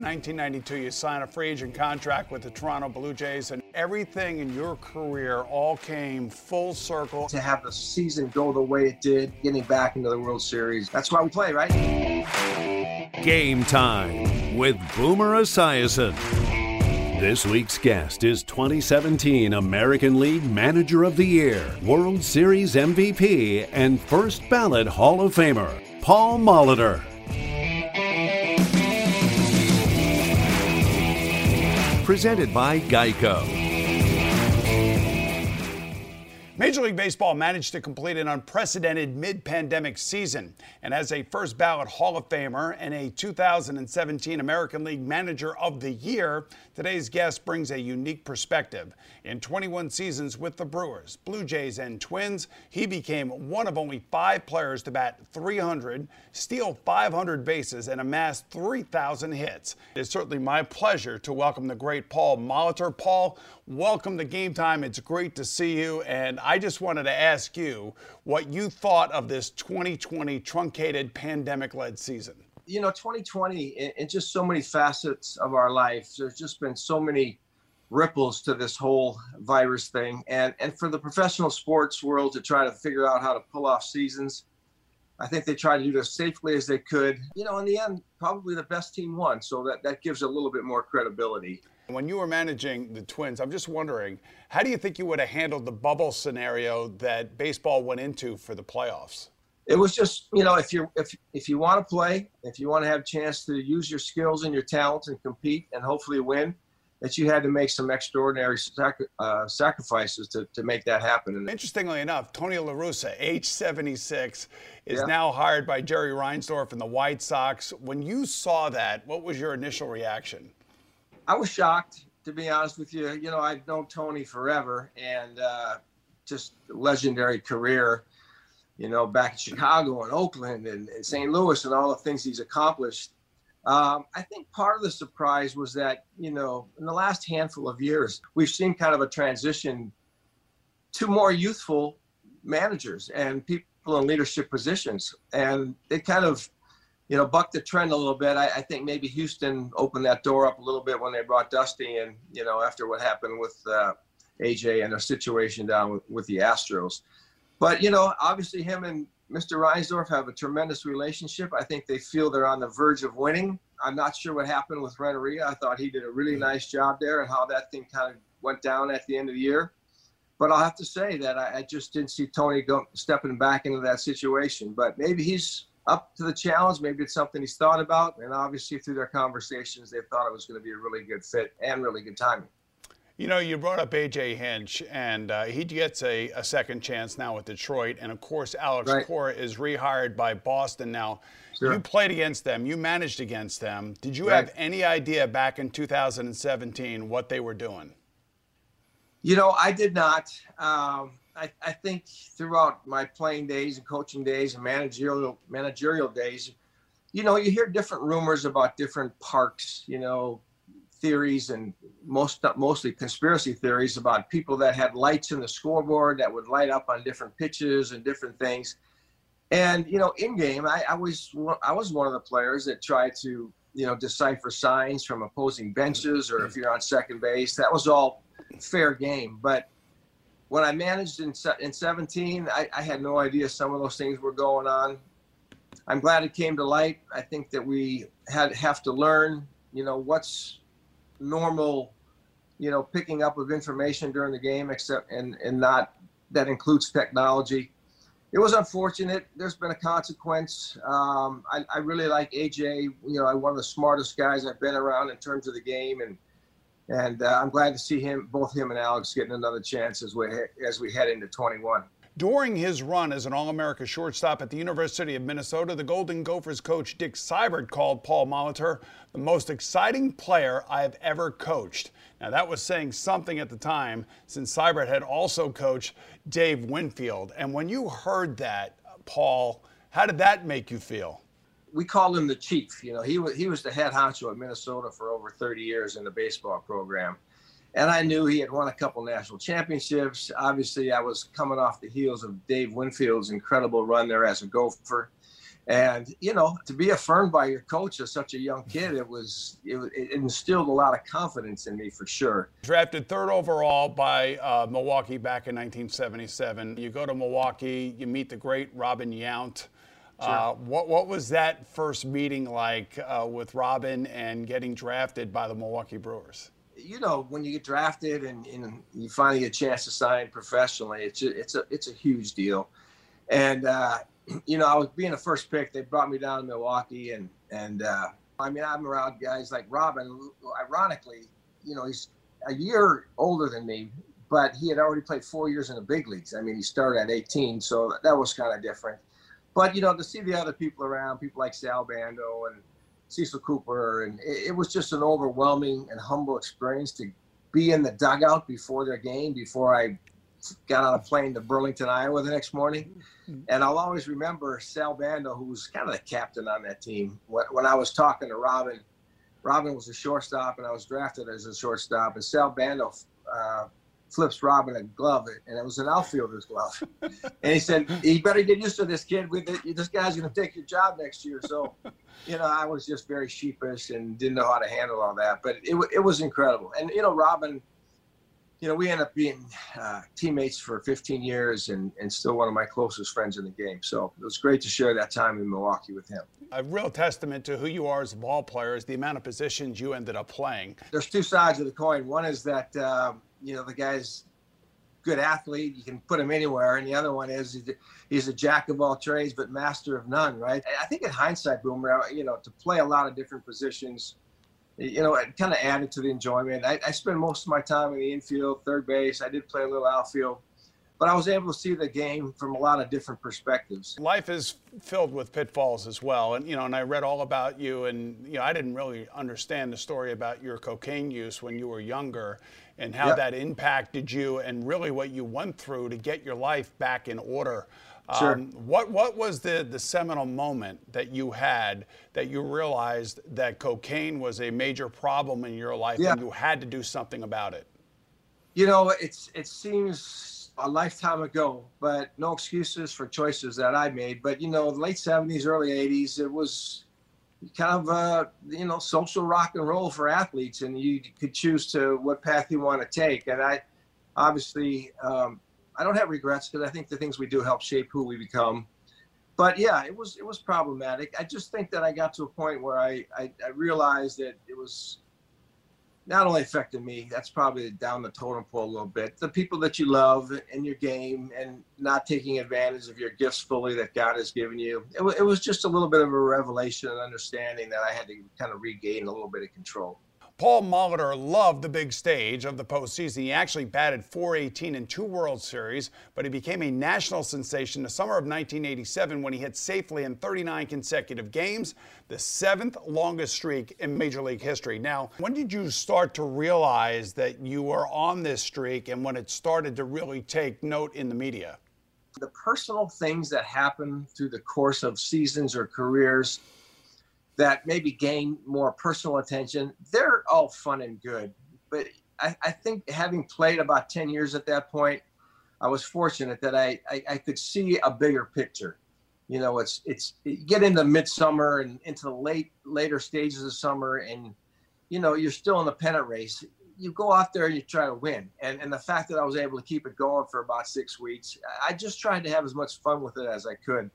1992, you sign a free agent contract with the Toronto Blue Jays, and everything in your career all came full circle. To have the season go the way it did, getting back into the World Series, that's why we play, right? Game time with Boomer Esiason. This week's guest is 2017 American League Manager of the Year, World Series MVP, and first ballot Hall of Famer, Paul Molitor. Presented by Geico. Major League Baseball managed to complete an unprecedented mid pandemic season. And as a first ballot Hall of Famer and a 2017 American League Manager of the Year, today's guest brings a unique perspective. In 21 seasons with the Brewers, Blue Jays, and Twins, he became one of only five players to bat 300, steal 500 bases, and amass 3,000 hits. It's certainly my pleasure to welcome the great Paul Molitor. Paul, welcome to Game Time. It's great to see you. And I just wanted to ask you what you thought of this 2020 truncated pandemic led season. You know, 2020, and just so many facets of our life, there's just been so many ripples to this whole virus thing. And, and for the professional sports world to try to figure out how to pull off seasons, I think they tried to do it as safely as they could. You know, in the end, probably the best team won. So that, that gives a little bit more credibility. When you were managing the Twins, I'm just wondering, how do you think you would have handled the bubble scenario that baseball went into for the playoffs? It was just, you know, if you if if you want to play, if you want to have a chance to use your skills and your talents and compete and hopefully win, that you had to make some extraordinary sac- uh, sacrifices to, to make that happen. Interestingly enough, Tony La Russa, age 76, is Yeah. now hired by Jerry Reinsdorf and the White Sox. When you saw that, what was your initial reaction? I was shocked, to be honest with you. You know, I've known Tony forever and uh, just legendary career, you know, back in Chicago and Oakland and, and St. Louis and all the things he's accomplished. Um, I think part of the surprise was that, you know, in the last handful of years, we've seen kind of a transition to more youthful managers and people in leadership positions. And it kind of you know, buck the trend a little bit. I, I, think maybe Houston opened that door up a little bit when they brought Dusty in, you know, after what happened with uh, AJ and their situation down with, with the Astros. But, you know, obviously him and Mr. Reinsdorf have a tremendous relationship. I think they feel they're on the verge of winning. I'm not sure what happened with Renteria. I thought he did a really nice job there and how that thing kind of went down at the end of the year. But I'll have to say that I, I just didn't see Tony go, stepping back into that situation. But maybe he's up to the challenge. Maybe it's something he's thought about. And obviously, through their conversations, they thought it was going to be a really good fit and really good timing. You know, you brought up AJ Hinch, and uh, he gets a, a, second chance now with Detroit. And of course, Alex right. Cora is rehired by Boston now. Sure. You played against them, you managed against them. Did you Right. have any idea back in 2017 what they were doing? You know, I did not. Um, I, I think throughout my playing days and coaching days and managerial managerial days, you know, you hear different rumors about different parks, you know, theories and most mostly conspiracy theories about people that had lights in the scoreboard that would light up on different pitches and different things. And you know, in game, I, I was I was one of the players that tried to you know, decipher signs from opposing benches or if you're on second base. That was all fair game. But when I managed in, in 17, I, I had no idea some of those things were going on. I'm glad it came to light. I think that we had have to learn, you know, what's normal, you know, picking up of information during the game, except and and not that includes technology. It was unfortunate. There's been a consequence. Um, I, I really like AJ. You know, one of the smartest guys I've been around in terms of the game, and and uh, I'm glad to see him, both him and Alex, getting another chance as we as we head into 21. During his run as an All America shortstop at the University of Minnesota, the Golden Gophers coach Dick Siebert called Paul Molitor the most exciting player I have ever coached. Now, that was saying something at the time, since Siebert had also coached Dave Winfield. And when you heard that, Paul, how did that make you feel? We called him the chief. You know, he was he was the head honcho at Minnesota for over 30 years in the baseball program, and I knew he had won a couple national championships. Obviously, I was coming off the heels of Dave Winfield's incredible run there as a Gopher, and you know, to be affirmed by your coach as such a young kid, it was it, it instilled a lot of confidence in me for sure. Drafted third overall by uh, Milwaukee back in 1977. You go to Milwaukee, you meet the great Robin Yount. Sure. Uh, what what was that first meeting like uh, with Robin and getting drafted by the Milwaukee Brewers? You know, when you get drafted and, and you finally get a chance to sign professionally, it's a, it's a it's a huge deal. And uh, you know, I was being the first pick. They brought me down to Milwaukee, and and uh, I mean, I'm around guys like Robin. Ironically, you know, he's a year older than me, but he had already played four years in the big leagues. I mean, he started at 18, so that was kind of different. But you know, to see the other people around, people like Sal Bando and Cecil Cooper, and it, it was just an overwhelming and humble experience to be in the dugout before their game, before I got on a plane to Burlington, Iowa the next morning. And I'll always remember Sal Bando, who was kind of the captain on that team. When, when I was talking to Robin, Robin was a shortstop, and I was drafted as a shortstop. And Sal Bando uh, flips Robin a glove, and it was an outfielder's glove. and he said, "You better get used to this kid. With this guy's going to take your job next year." So, you know, I was just very sheepish and didn't know how to handle all that. But it it was incredible. And you know, Robin, you know, we ended up being uh, teammates for 15 years, and and still one of my closest friends in the game. So it was great to share that time in Milwaukee with him. A real testament to who you are as a ball player is the amount of positions you ended up playing. There's two sides of the coin. One is that. Um, you know the guy's good athlete. You can put him anywhere. And the other one is he's a jack of all trades, but master of none, right? I think in hindsight, Boomer, you know, to play a lot of different positions, you know, it kind of added to the enjoyment. I, I spent most of my time in the infield, third base. I did play a little outfield but I was able to see the game from a lot of different perspectives. Life is filled with pitfalls as well, and you know, and I read all about you, and you know, I didn't really understand the story about your cocaine use when you were younger, and how yep. that impacted you, and really what you went through to get your life back in order. Sure. Um, what what was the the seminal moment that you had that you realized that cocaine was a major problem in your life yeah. and you had to do something about it? You know, it's it seems a lifetime ago, but no excuses for choices that I made. But you know, late '70s, early '80s, it was kind of uh, you know social rock and roll for athletes, and you could choose to what path you want to take. And I obviously um, I don't have regrets because I think the things we do help shape who we become. But yeah, it was it was problematic. I just think that I got to a point where I, I, I realized that it was not only affected me, that's probably down the totem pole a little bit. The people that you love in your game and not taking advantage of your gifts fully that God has given you. It, it was just a little bit of a revelation and understanding that I had to kind of regain a little bit of control. Paul Molitor loved the big stage of the postseason. He actually batted 418 in two World Series, but he became a national sensation the summer of 1987 when he hit safely in 39 consecutive games, the seventh longest streak in Major League history. Now, when did you start to realize that you were on this streak and when it started to really take note in the media? The personal things that happen through the course of seasons or careers that maybe gain more personal attention, they're all fun and good. But I, I, think having played about 10 years at that point, I was fortunate that I, I, I, could see a bigger picture. you know, it's it's you get into midsummer and into the late later stages of summer, and you know you're still in the pennant race. You go out there and you try to win, and and the fact that I was able to keep it going for about six weeks, I just tried to have as much fun with it as I could.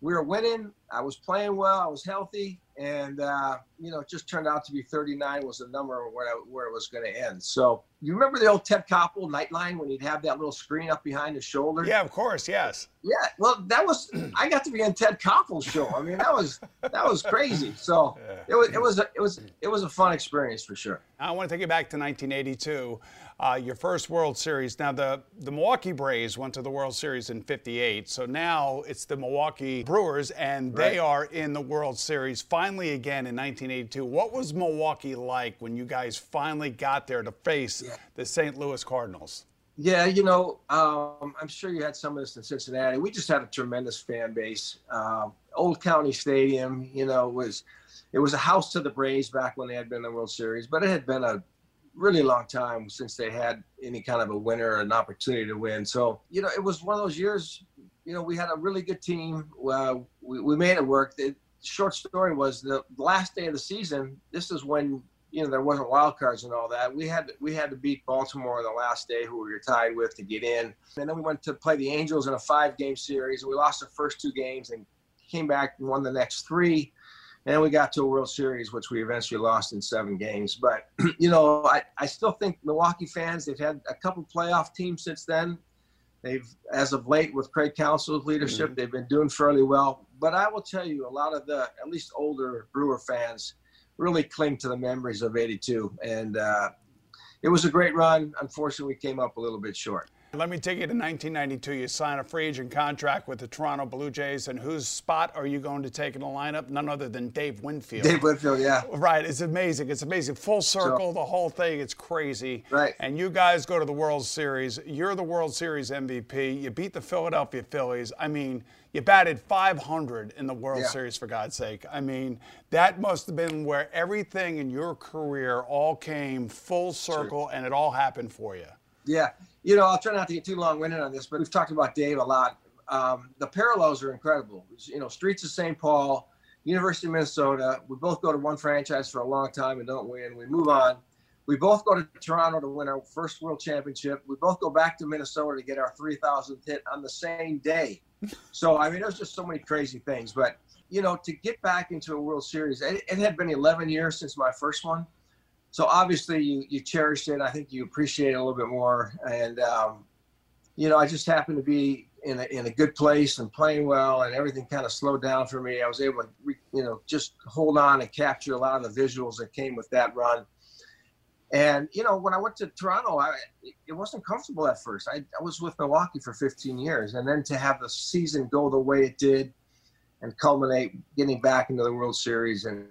We were winning. I was playing well. I was healthy, and uh, you know, it just turned out to be 39 was the number where I, where it was going to end. So you remember the old Ted Koppel Nightline when he'd have that little screen up behind his shoulder? Yeah, of course, yes. Yeah, well, that was I got to be on Ted Koppel's show. I mean, that was that was crazy. So it was it was a, it was it was a fun experience for sure. I want to take you back to 1982 uh, your first World Series. Now, the, the Milwaukee Braves went to the World Series in 58. So now it's the Milwaukee Brewers, and right. they are in the World Series finally again in 1982. What was Milwaukee like when you guys finally got there to face yeah. the St. Louis Cardinals? Yeah, you know, um, I'm sure you had some of this in Cincinnati. We just had a tremendous fan base. Uh, Old County Stadium, you know, was it was a house to the Braves back when they had been in the World Series, but it had been a really long time since they had any kind of a winner or an opportunity to win. So, you know, it was one of those years, you know, we had a really good team. Uh, we, we made it work. The short story was the last day of the season, this is when, you know, there wasn't wild cards and all that. We had we had to beat Baltimore on the last day, who we were tied with, to get in. And then we went to play the Angels in a five game series. We lost the first two games and came back and won the next three and we got to a World Series, which we eventually lost in seven games. But you know, I, I still think Milwaukee fans they've had a couple playoff teams since then. They've, as of late, with Craig Counsell's leadership, mm-hmm. they've been doing fairly well. But I will tell you, a lot of the at least older Brewer fans really cling to the memories of '82, and uh, it was a great run. Unfortunately, we came up a little bit short. Let me take you to 1992. You sign a free agent contract with the Toronto Blue Jays, and whose spot are you going to take in the lineup? None other than Dave Winfield. Dave Winfield, yeah. Right. It's amazing. It's amazing. Full circle, the whole thing. It's crazy. Right. And you guys go to the World Series. You're the World Series MVP. You beat the Philadelphia Phillies. I mean, you batted 500 in the World yeah. Series, for God's sake. I mean, that must have been where everything in your career all came full circle, and it all happened for you. Yeah you know, I'll try not to get too long-winded on this, but we've talked about Dave a lot. Um, the parallels are incredible. You know, Streets of St. Paul, University of Minnesota. We both go to one franchise for a long time and don't win. We move on. We both go to Toronto to win our first World Championship. We both go back to Minnesota to get our 3,000th hit on the same day. So I mean, there's just so many crazy things. But you know, to get back into a World Series, it, it had been 11 years since my first one so obviously you you cherished it. I think you appreciate it a little bit more. And um, you know, I just happened to be in a, in a good place and playing well, and everything kind of slowed down for me. I was able to, you know, just hold on and capture a lot of the visuals that came with that run. And you know, when I went to Toronto, I, it wasn't comfortable at first. I, I was with Milwaukee for 15 years, and then to have the season go the way it did, and culminate getting back into the World Series and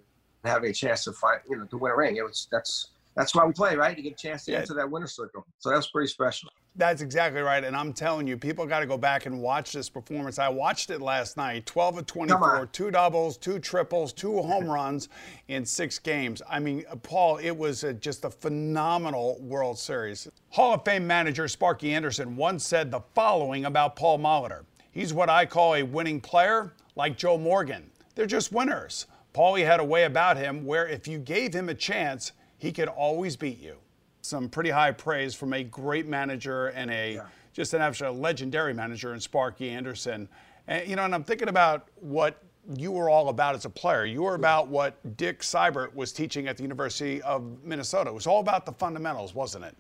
having a chance to fight, you know, to win a ring. It was that's that's why we play, right? To get a chance to yeah. to that winner's circle. So that was pretty special. That's exactly right. And I'm telling you, people got to go back and watch this performance. I watched it last night 12 of 24, two doubles, two triples, two home runs in six games. I mean, uh, Paul, it was a, just a phenomenal World Series. Hall of Fame manager Sparky Anderson once said the following about Paul Molitor He's what I call a winning player, like Joe Morgan. They're just winners. Paulie had a way about him where if you gave him a chance, he could always beat you. Some pretty high praise from a great manager and a yeah. just an absolute legendary manager in Sparky Anderson. And you know, and I'm thinking about what you were all about as a player. You were about what Dick Siebert was teaching at the University of Minnesota. It was all about the fundamentals, wasn't it?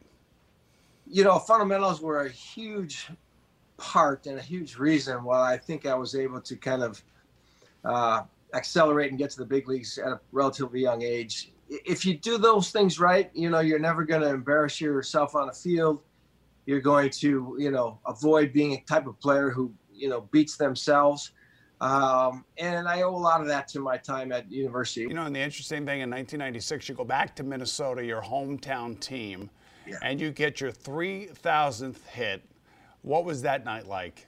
You know, fundamentals were a huge part and a huge reason why I think I was able to kind of uh, accelerate and get to the big leagues at a relatively young age. If you do those things right, you know, you're never going to embarrass yourself on a field. You're going to, you know, avoid being a type of player who, you know, beats themselves. Um, and I owe a lot of that to my time at university. You know, and the interesting thing in 1996, you go back to Minnesota, your hometown team, yeah. and you get your 3,000th hit. What was that night like?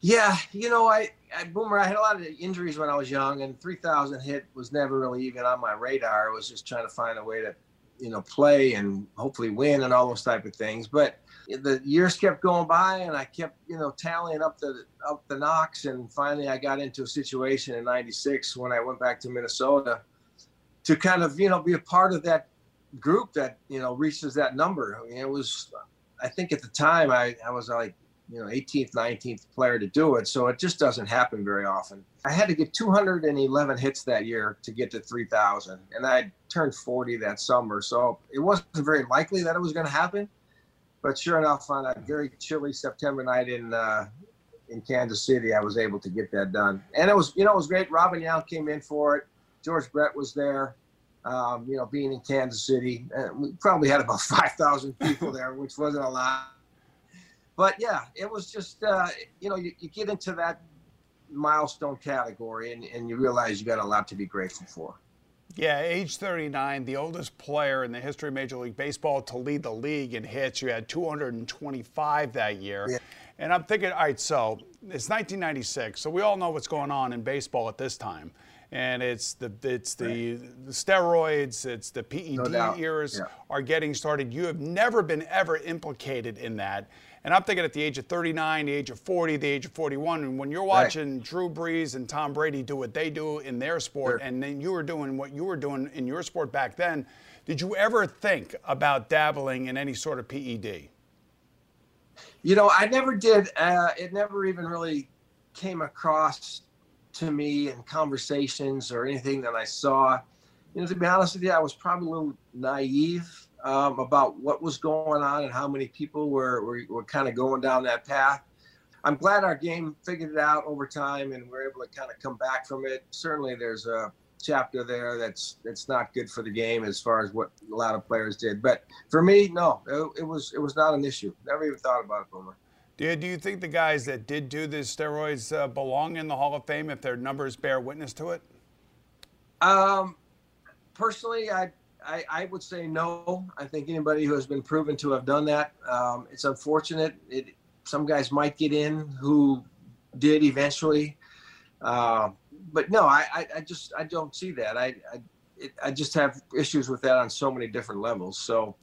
Yeah, you know, I, I Boomer, I had a lot of injuries when I was young, and 3,000 hit was never really even on my radar. I was just trying to find a way to you know, play and hopefully win and all those type of things. But the years kept going by, and I kept, you know, tallying up the up the knocks, and finally I got into a situation in '96 when I went back to Minnesota to kind of, you know, be a part of that group that you know reaches that number. I mean, it was, I think at the time I I was like you know 18th 19th player to do it so it just doesn't happen very often. I had to get 211 hits that year to get to 3000 and i turned 40 that summer so it wasn't very likely that it was going to happen. But sure enough on a very chilly september night in uh, in kansas city i was able to get that done. And it was you know it was great. Robin yount came in for it. George brett was there um, you know being in kansas city we probably had about 5000 people there which wasn't a lot but yeah, it was just uh, you know you, you, get into that milestone category and, and you realize you got a lot to be grateful for. Yeah, age 39, the oldest player in the history of Major League Baseball to lead the league in hits. You had 225 that year. Yeah. And I'm thinking, all right, so it's 1996, so we all know what's going on in baseball at this time and it's the it's the, the steroids, it's the PED no eras yeah. are getting started. You have never been ever implicated in that. And I'm thinking at the age of 39, the age of 40, the age of 41, and when you're watching right. Drew Brees and Tom Brady do what they do in their sport, sure. and then you were doing what you were doing in your sport back then, did you ever think about dabbling in any sort of PED? You know, I never did. Uh, it never even really came across to me in conversations or anything that I saw. You know, to be honest with you, I was probably a little naive um, about what was going on and how many people were, were, were kind of going down that path. I'm glad our game figured it out over time and we're able to kind of come back from it. Certainly, there's a chapter there that's that's not good for the game as far as what a lot of players did. But for me, no, it, it was it was not an issue. Never even thought about it, Boomer. Do you, do you think the guys that did do the steroids uh, belong in the Hall of Fame if their numbers bear witness to it? Um, personally, I I, I, would say no. I think anybody who has been proven to have done that, um, it's unfortunate. It, some guys might get in who did eventually, uh, but no, I, I, I, just I don't see that. I I, it, I, just have issues with that on so many different levels. So,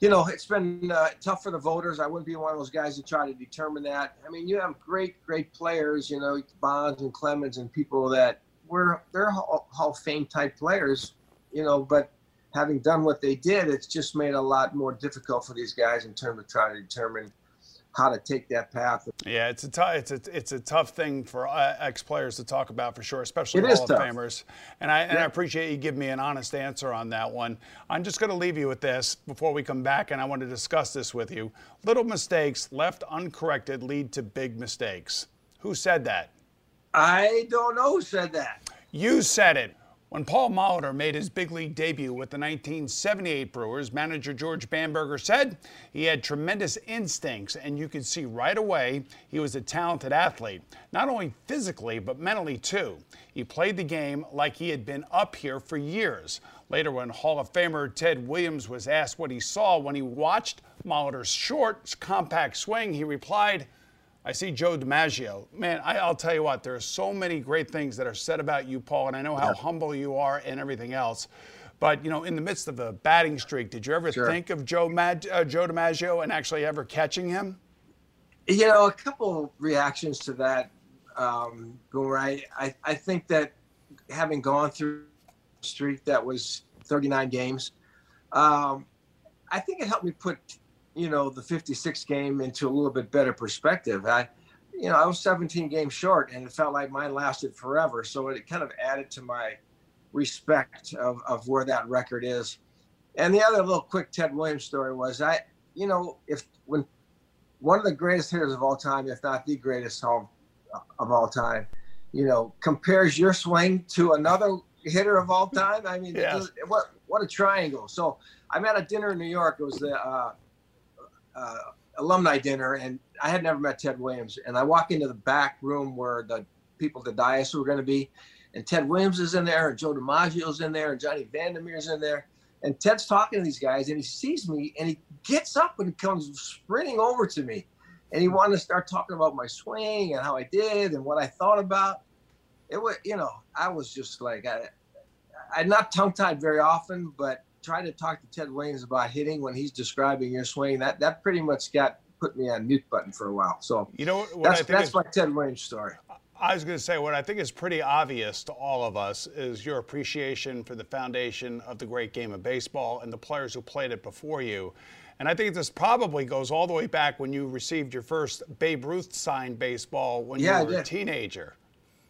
you know, it's been uh, tough for the voters. I wouldn't be one of those guys to try to determine that. I mean, you have great great players, you know, Bonds and Clemens and people that were they're Hall, Hall of Fame type players, you know, but having done what they did, it's just made a lot more difficult for these guys in terms of trying to determine how to take that path. Yeah, it's a tough it's a, it's a tough thing for uh, ex players to talk about for sure, especially Hall of Famers. And I and I appreciate you giving me an honest answer on that one. I'm just going to leave you with this before we come back, and I want to discuss this with you. Little mistakes left uncorrected lead to big mistakes. Who said that? I don't know who said that. You said it. When Paul Molitor made his big league debut with the 1978 Brewers, manager George Bamberger said he had tremendous instincts, and you could see right away he was a talented athlete, not only physically, but mentally too. He played the game like he had been up here for years. Later, when Hall of Famer Ted Williams was asked what he saw when he watched Molitor's short, compact swing, he replied, I see Joe DiMaggio. Man, I, will tell you what, there are so many great things that are said about you, Paul, and I know how yeah. humble you are and everything else. But, you know, in the midst of a batting streak, did you ever sure. think of Joe, Mad, uh, Joe DiMaggio and actually ever catching him? You know, a couple reactions to that, um, right. I, I think that having gone through a streak that was 39 games, um, I think it helped me put you know, the 56 game into a little bit better perspective. I, you know, I was 17 games short and it felt like mine lasted forever. So it kind of added to my respect of, of where that record is. And the other little quick Ted Williams story was I, you know, if when one of the greatest hitters of all time, if not the greatest of, of all time, you know, compares your swing to another hitter of all time. I mean, yeah. what what a triangle. So I'm at a dinner in New York. It was the uh, uh, alumni dinner, and I had never met Ted Williams. And I walk into the back room where the people at the dais were going to be, and Ted Williams is in there, and Joe DiMaggio's in there, and Johnny Vander Meer's in there. And Ted's talking to these guys, and he sees me, and he gets up and comes sprinting over to me. And he wanted to start talking about my swing and how I did and what I thought about. It was, you know, I was just like, I, I'm not tongue tied very often, but try to talk to Ted Williams about hitting when he's describing your swing. That that pretty much got put me on mute button for a while. So you know what that's I think that's is, my Ted Williams story. I was going to say what I think is pretty obvious to all of us is your appreciation for the foundation of the great game of baseball and the players who played it before you. And I think this probably goes all the way back when you received your first Babe Ruth signed baseball when Yeah, you were a teenager.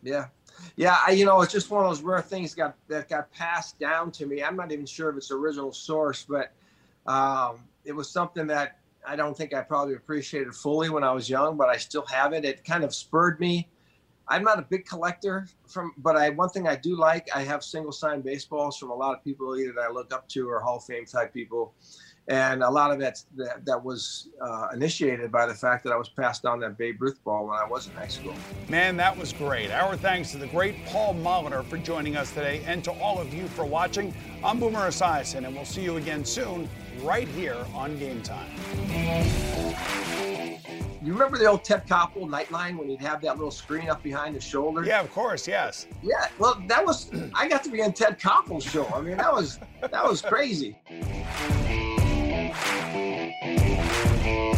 Yeah, yeah. I, you know, it's just one of those rare things got that got passed down to me. I'm not even sure of its original source, but um, it was something that I don't think I probably appreciated fully when I was young, but I still have it. It kind of spurred me. I'm not a big collector from, but I one thing I do like. I have single sign baseballs from a lot of people either that I look up to or Hall of Fame type people, and a lot of that's, that that was uh, initiated by the fact that I was passed down that Babe Ruth ball when I was in high school. Man, that was great. Our thanks to the great Paul Molitor for joining us today and to all of you for watching. I'm Boomer Esiason, and we'll see you again soon right here on Game Time. You remember the old Ted Koppel Nightline when he'd have that little screen up behind his shoulder? Yeah, of course, yes. Yeah. Well, that was I got to be on Ted Koppel's show. I mean, that was that was crazy. Thank you.